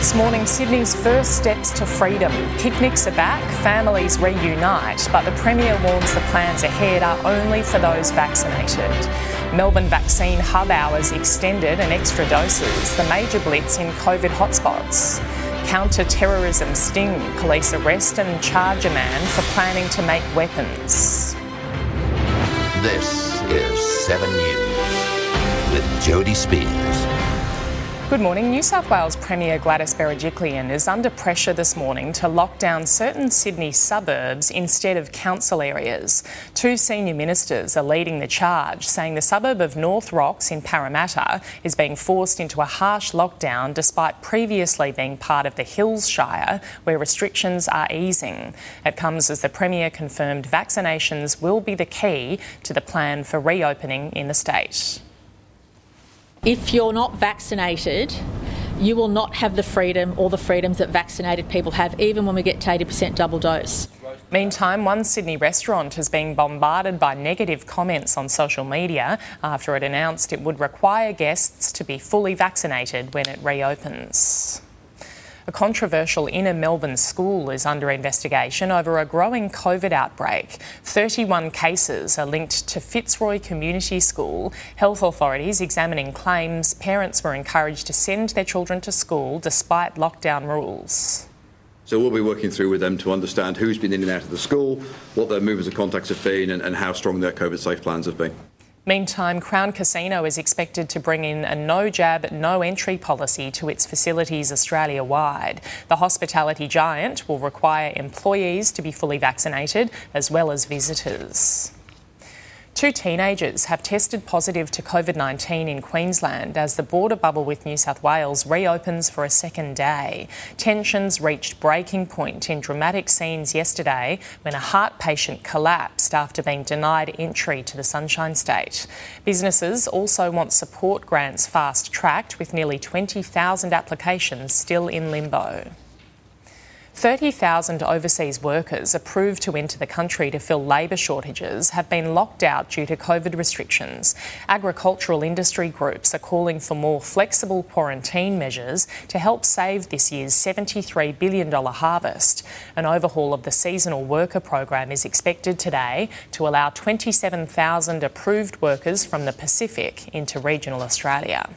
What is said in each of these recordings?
This morning, Sydney's first steps to freedom. Picnics are back, families reunite, but the Premier warns the plans ahead are only for those vaccinated. Melbourne vaccine hub hours extended and extra doses, the major blitz in COVID hotspots. Counter terrorism sting, police arrest and charge a man for planning to make weapons. This is 7 News with Jodie Speers. Good morning. New South Wales Premier Gladys Berejiklian is under pressure this morning to lock down certain Sydney suburbs instead of council areas. Two senior ministers are leading the charge, saying the suburb of North Rocks in Parramatta is being forced into a harsh lockdown despite previously being part of the Hills Shire, where restrictions are easing. It comes as the Premier confirmed vaccinations will be the key to the plan for reopening in the state. If you're not vaccinated, you will not have the freedom or the freedoms that vaccinated people have, even when we get to 80% double dose. Meantime, one Sydney restaurant has been bombarded by negative comments on social media after it announced it would require guests to be fully vaccinated when it reopens. A controversial inner Melbourne school is under investigation over a growing COVID outbreak. 31 cases are linked to Fitzroy Community School. Health authorities examining claims parents were encouraged to send their children to school despite lockdown rules. So we'll be working through with them to understand who's been in and out of the school, what their movements and contacts have been, and, and how strong their COVID safe plans have been. Meantime, Crown Casino is expected to bring in a no jab, no entry policy to its facilities Australia wide. The hospitality giant will require employees to be fully vaccinated as well as visitors. Two teenagers have tested positive to COVID 19 in Queensland as the border bubble with New South Wales reopens for a second day. Tensions reached breaking point in dramatic scenes yesterday when a heart patient collapsed after being denied entry to the Sunshine State. Businesses also want support grants fast tracked with nearly 20,000 applications still in limbo. 30,000 overseas workers approved to enter the country to fill labour shortages have been locked out due to COVID restrictions. Agricultural industry groups are calling for more flexible quarantine measures to help save this year's $73 billion harvest. An overhaul of the seasonal worker program is expected today to allow 27,000 approved workers from the Pacific into regional Australia.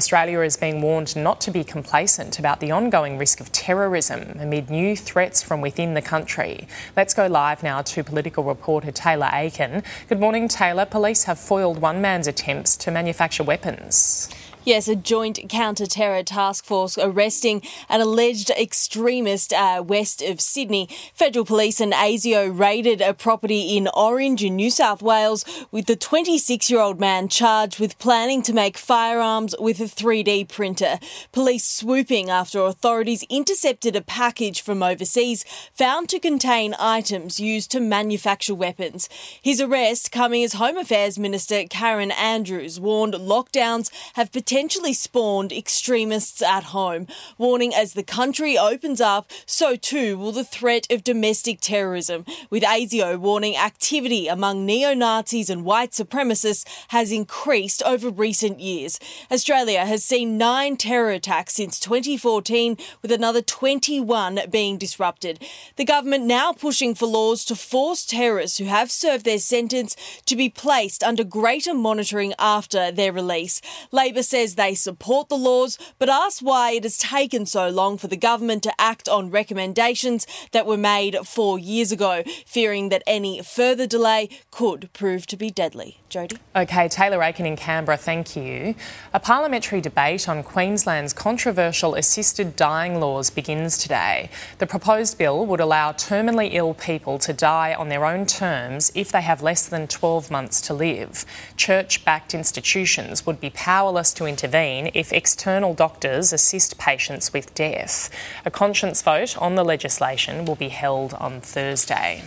Australia is being warned not to be complacent about the ongoing risk of terrorism amid new threats from within the country. Let's go live now to political reporter Taylor Aiken. Good morning, Taylor. Police have foiled one man's attempts to manufacture weapons. Yes, a joint counter-terror task force arresting an alleged extremist uh, west of Sydney. Federal police and ASIO raided a property in Orange in New South Wales with the 26-year-old man charged with planning to make firearms with a 3D printer. Police swooping after authorities intercepted a package from overseas found to contain items used to manufacture weapons. His arrest coming as Home Affairs Minister Karen Andrews warned lockdowns have potentially potentially spawned extremists at home, warning as the country opens up, so too will the threat of domestic terrorism, with ASIO warning activity among neo Nazis and white supremacists has increased over recent years. Australia has seen nine terror attacks since 2014, with another 21 being disrupted. The government now pushing for laws to force terrorists who have served their sentence to be placed under greater monitoring after their release. Labor says they support the laws, but asks why it has taken so long for the government to act on recommendations that were made four years ago, fearing that any further delay could prove to be deadly. Jodie? Okay, Taylor Aiken in Canberra, thank you. A parliamentary debate on Queensland's controversial assisted dying laws begins today. The proposed bill would allow terminally ill people to die on their own terms if they have less than 12 months to live. Church backed institutions would be powerless to intervene if external doctors assist patients with death. A conscience vote on the legislation will be held on Thursday.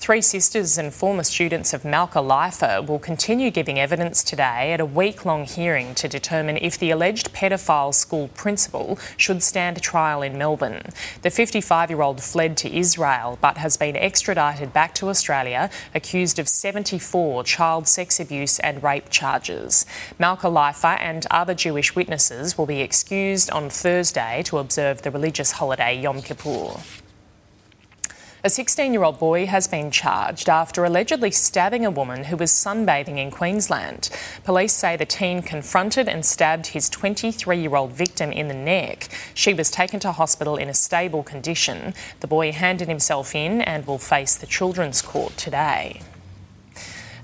Three sisters and former students of Malka Leifer will continue giving evidence today at a week long hearing to determine if the alleged pedophile school principal should stand trial in Melbourne. The 55 year old fled to Israel but has been extradited back to Australia accused of 74 child sex abuse and rape charges. Malka Leifer and other Jewish witnesses will be excused on Thursday to observe the religious holiday Yom Kippur. A 16 year old boy has been charged after allegedly stabbing a woman who was sunbathing in Queensland. Police say the teen confronted and stabbed his 23 year old victim in the neck. She was taken to hospital in a stable condition. The boy handed himself in and will face the Children's Court today.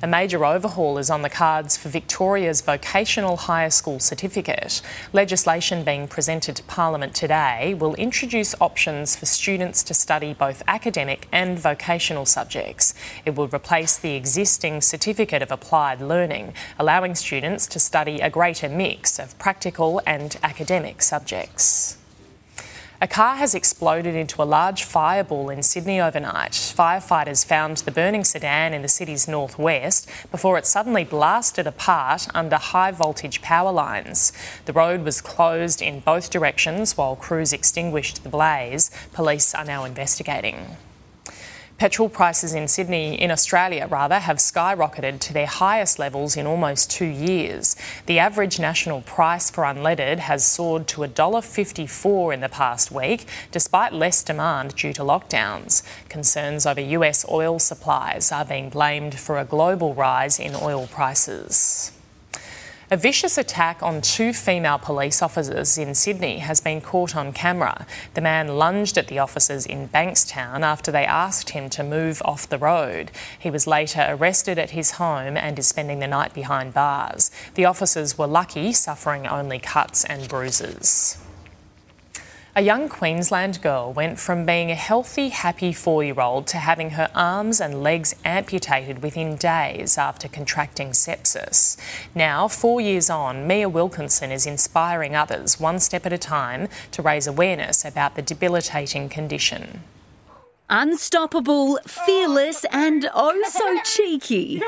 A major overhaul is on the cards for Victoria's Vocational Higher School Certificate. Legislation being presented to Parliament today will introduce options for students to study both academic and vocational subjects. It will replace the existing Certificate of Applied Learning, allowing students to study a greater mix of practical and academic subjects. A car has exploded into a large fireball in Sydney overnight. Firefighters found the burning sedan in the city's northwest before it suddenly blasted apart under high voltage power lines. The road was closed in both directions while crews extinguished the blaze. Police are now investigating. Petrol prices in Sydney, in Australia rather, have skyrocketed to their highest levels in almost two years. The average national price for unleaded has soared to $1.54 in the past week, despite less demand due to lockdowns. Concerns over US oil supplies are being blamed for a global rise in oil prices. A vicious attack on two female police officers in Sydney has been caught on camera. The man lunged at the officers in Bankstown after they asked him to move off the road. He was later arrested at his home and is spending the night behind bars. The officers were lucky, suffering only cuts and bruises. A young Queensland girl went from being a healthy, happy four year old to having her arms and legs amputated within days after contracting sepsis. Now, four years on, Mia Wilkinson is inspiring others one step at a time to raise awareness about the debilitating condition. Unstoppable, fearless, and oh so cheeky.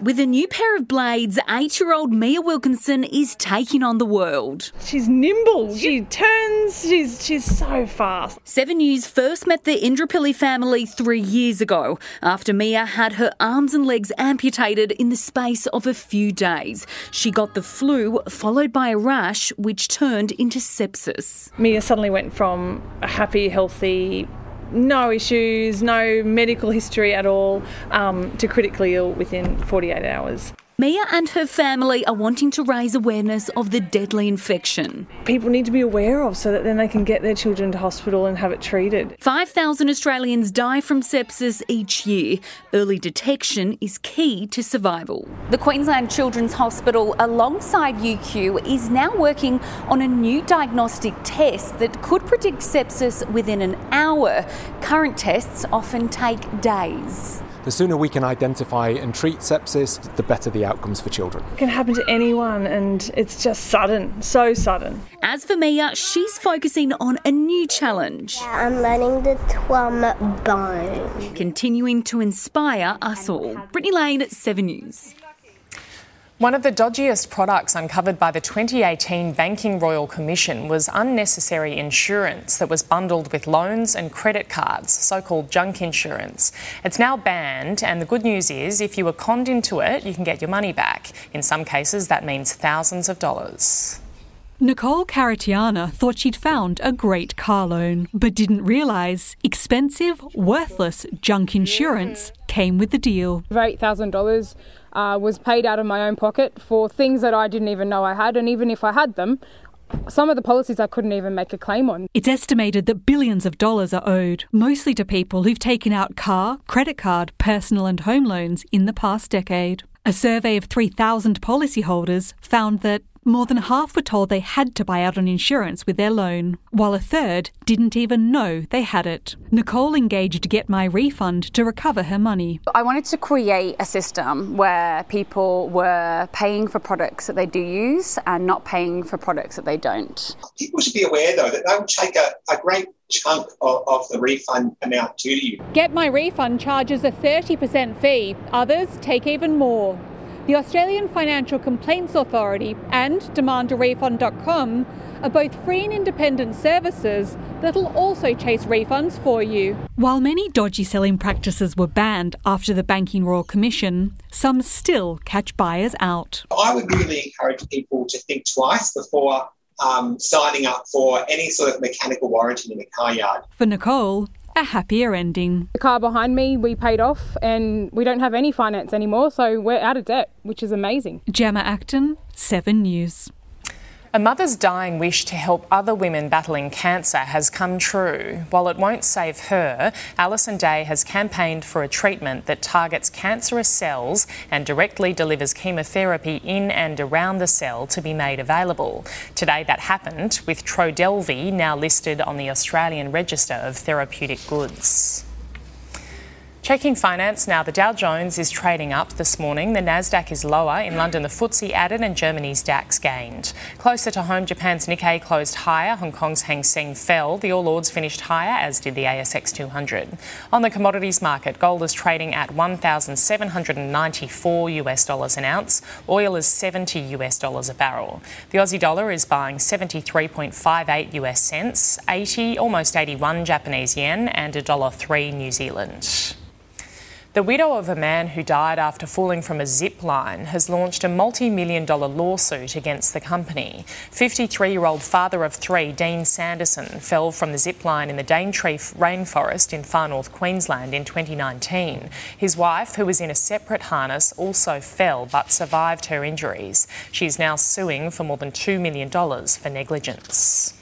With a new pair of blades, eight year old Mia Wilkinson is taking on the world. She's nimble, she turns, she's, she's so fast. Seven News first met the Indrapilli family three years ago after Mia had her arms and legs amputated in the space of a few days. She got the flu, followed by a rash, which turned into sepsis. Mia suddenly went from a happy, healthy, no issues, no medical history at all, um, to critically ill within 48 hours. Mia and her family are wanting to raise awareness of the deadly infection. People need to be aware of so that then they can get their children to hospital and have it treated. 5,000 Australians die from sepsis each year. Early detection is key to survival. The Queensland Children's Hospital, alongside UQ, is now working on a new diagnostic test that could predict sepsis within an hour. Current tests often take days. The sooner we can identify and treat sepsis, the better the outcomes for children. It can happen to anyone, and it's just sudden, so sudden. As for Mia, she's focusing on a new challenge. I'm learning the trombone. Continuing to inspire us all. Brittany Lane, 7 News. One of the dodgiest products uncovered by the 2018 Banking Royal Commission was unnecessary insurance that was bundled with loans and credit cards, so called junk insurance. It's now banned, and the good news is if you were conned into it, you can get your money back. In some cases, that means thousands of dollars. Nicole Caratiana thought she'd found a great car loan, but didn't realise expensive, worthless junk insurance came with the deal. $8,000 uh, was paid out of my own pocket for things that I didn't even know I had, and even if I had them, some of the policies I couldn't even make a claim on. It's estimated that billions of dollars are owed, mostly to people who've taken out car, credit card, personal, and home loans in the past decade. A survey of 3,000 policyholders found that more than half were told they had to buy out on insurance with their loan, while a third didn't even know they had it. Nicole engaged Get My Refund to recover her money. I wanted to create a system where people were paying for products that they do use and not paying for products that they don't. People should be aware, though, that they will take a, a great chunk of, of, the refund amount to you. Get My Refund charges a 30% fee, others take even more. The Australian Financial Complaints Authority and DemandARefund.com are both free and independent services that'll also chase refunds for you. While many dodgy selling practices were banned after the Banking Royal Commission, some still catch buyers out. I would really encourage people to think twice before um, signing up for any sort of mechanical warranty in a car yard. For Nicole, a happier ending. The car behind me we paid off and we don't have any finance anymore, so we're out of debt, which is amazing. Gemma Acton, 7 News. A mother's dying wish to help other women battling cancer has come true. While it won't save her, Alison Day has campaigned for a treatment that targets cancerous cells and directly delivers chemotherapy in and around the cell to be made available. Today that happened with Trodelvy now listed on the Australian Register of Therapeutic Goods. Checking finance now, the Dow Jones is trading up this morning. The Nasdaq is lower. In London, the FTSE added and Germany's DAX gained. Closer to home, Japan's Nikkei closed higher. Hong Kong's Hang Seng fell. The All Ords finished higher, as did the ASX 200. On the commodities market, gold is trading at 1,794 US dollars an ounce. Oil is 70 US dollars a barrel. The Aussie dollar is buying 73.58 US cents, 80, almost 81 Japanese yen, and $1.03 New Zealand. The widow of a man who died after falling from a zip line has launched a multi million dollar lawsuit against the company. 53 year old father of three, Dean Sanderson, fell from the zip line in the Daintree rainforest in far north Queensland in 2019. His wife, who was in a separate harness, also fell but survived her injuries. She is now suing for more than $2 million for negligence.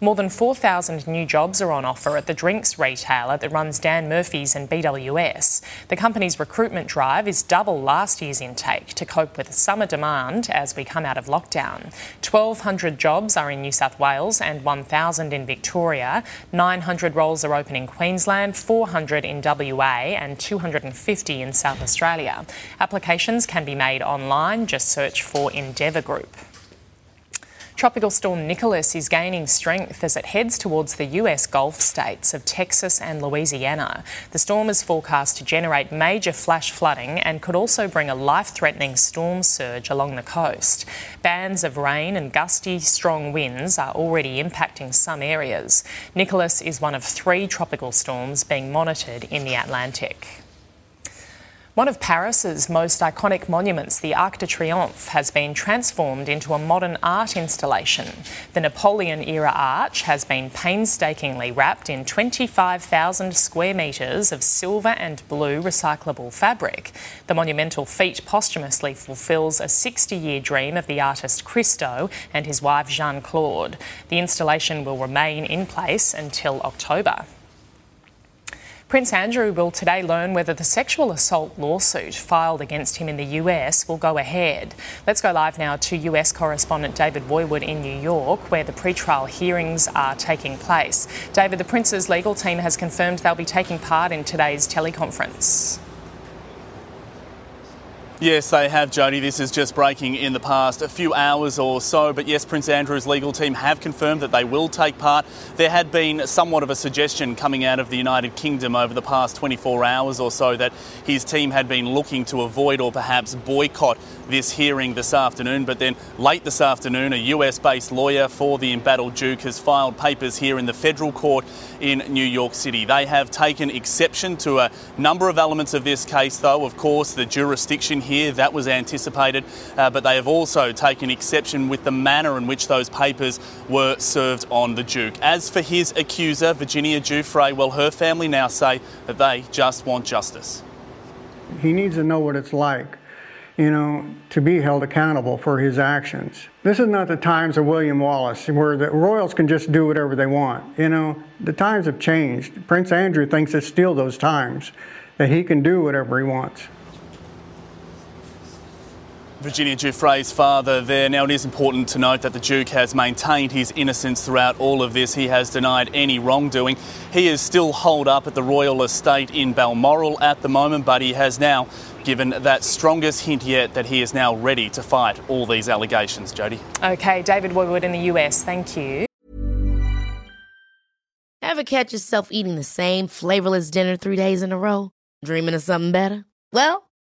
More than 4,000 new jobs are on offer at the drinks retailer that runs Dan Murphy's and BWS. The company's recruitment drive is double last year's intake to cope with summer demand as we come out of lockdown. 1,200 jobs are in New South Wales and 1,000 in Victoria. 900 roles are open in Queensland, 400 in WA, and 250 in South Australia. Applications can be made online. Just search for Endeavour Group. Tropical storm Nicholas is gaining strength as it heads towards the US Gulf states of Texas and Louisiana. The storm is forecast to generate major flash flooding and could also bring a life threatening storm surge along the coast. Bands of rain and gusty, strong winds are already impacting some areas. Nicholas is one of three tropical storms being monitored in the Atlantic. One of Paris's most iconic monuments, the Arc de Triomphe, has been transformed into a modern art installation. The Napoleon era arch has been painstakingly wrapped in 25,000 square metres of silver and blue recyclable fabric. The monumental feat posthumously fulfills a 60 year dream of the artist Christo and his wife Jeanne Claude. The installation will remain in place until October. Prince Andrew will today learn whether the sexual assault lawsuit filed against him in the US will go ahead. Let's go live now to US correspondent David Woiwod in New York, where the pre-trial hearings are taking place. David, the Prince's legal team has confirmed they'll be taking part in today's teleconference. Yes, they have, Jodie. This is just breaking in the past a few hours or so. But yes, Prince Andrew's legal team have confirmed that they will take part. There had been somewhat of a suggestion coming out of the United Kingdom over the past 24 hours or so that his team had been looking to avoid or perhaps boycott this hearing this afternoon. But then late this afternoon, a US based lawyer for the embattled Duke has filed papers here in the federal court in New York City. They have taken exception to a number of elements of this case, though. Of course, the jurisdiction here, that was anticipated, uh, but they have also taken exception with the manner in which those papers were served on the Duke. As for his accuser, Virginia Giuffre, well, her family now say that they just want justice. He needs to know what it's like, you know, to be held accountable for his actions. This is not the times of William Wallace where the royals can just do whatever they want. You know, the times have changed. Prince Andrew thinks it's still those times that he can do whatever he wants. Virginia Giuffre's father there. Now, it is important to note that the Duke has maintained his innocence throughout all of this. He has denied any wrongdoing. He is still holed up at the royal estate in Balmoral at the moment, but he has now given that strongest hint yet that he is now ready to fight all these allegations. Jodie. Okay, David Woiwod in the US, thank you. Ever catch yourself eating the same flavourless dinner three days in a row? Dreaming of something better? Well,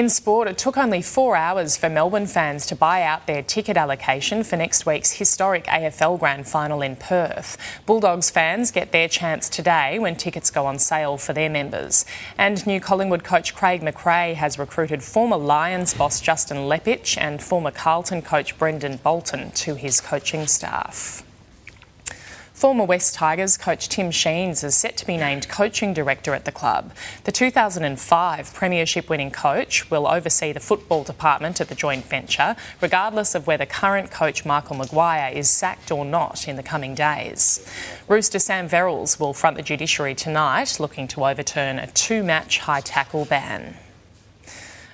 In sport, it took only four hours for Melbourne fans to buy out their ticket allocation for next week's historic AFL Grand Final in Perth. Bulldogs fans get their chance today when tickets go on sale for their members. And new Collingwood coach Craig McRae has recruited former Lions boss Justin Leppitsch and former Carlton coach Brendon Bolton to his coaching staff. Former West Tigers coach Tim Sheens is set to be named coaching director at the club. The 2005 Premiership winning coach will oversee the football department at the joint venture, regardless of whether current coach Michael Maguire is sacked or not in the coming days. Rooster Sam Verrills will front the judiciary tonight, looking to overturn a two match high tackle ban.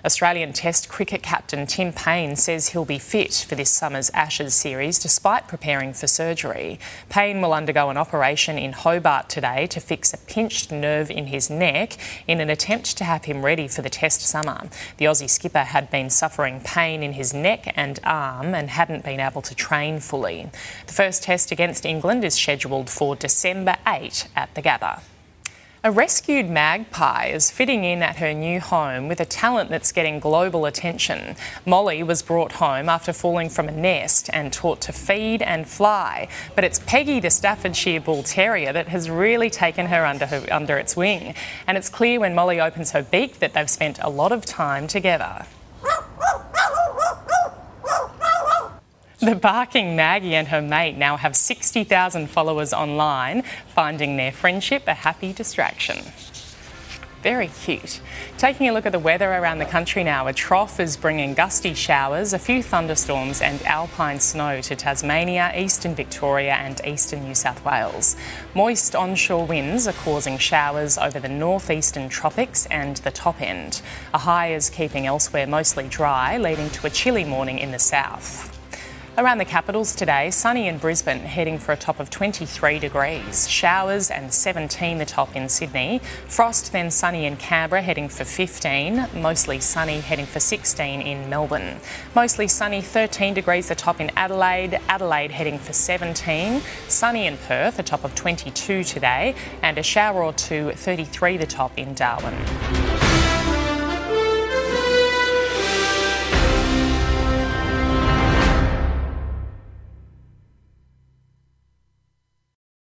Australian Test cricket captain Tim Paine says he'll be fit for this summer's Ashes series despite preparing for surgery. Paine will undergo an operation in Hobart today to fix a pinched nerve in his neck in an attempt to have him ready for the Test summer. The Aussie skipper had been suffering pain in his neck and arm and hadn't been able to train fully. The first Test against England is scheduled for December 8 at the Gabba. A rescued magpie is fitting in at her new home with a talent that's getting global attention. Molly was brought home after falling from a nest and taught to feed and fly. But it's Peggy, the Staffordshire Bull Terrier, that has really taken her under, her, under its wing. And it's clear when Molly opens her beak that they've spent a lot of time together. The barking Maggie and her mate now have 60,000 followers online, finding their friendship a happy distraction. Very cute. Taking a look at the weather around the country now, a trough is bringing gusty showers, a few thunderstorms, and alpine snow to Tasmania, eastern Victoria, and eastern New South Wales. Moist onshore winds are causing showers over the northeastern tropics and the top end. A high is keeping elsewhere mostly dry, leading to a chilly morning in the south. Around the capitals today, sunny in Brisbane, heading for a top of 23 degrees. Showers and 17 the top in Sydney. Frost, then sunny in Canberra, heading for 15. Mostly sunny, heading for 16 in Melbourne. Mostly sunny, 13 degrees the top in Adelaide. Adelaide heading for 17. Sunny in Perth, a top of 22 today. And a shower or two, 33 the top in Darwin.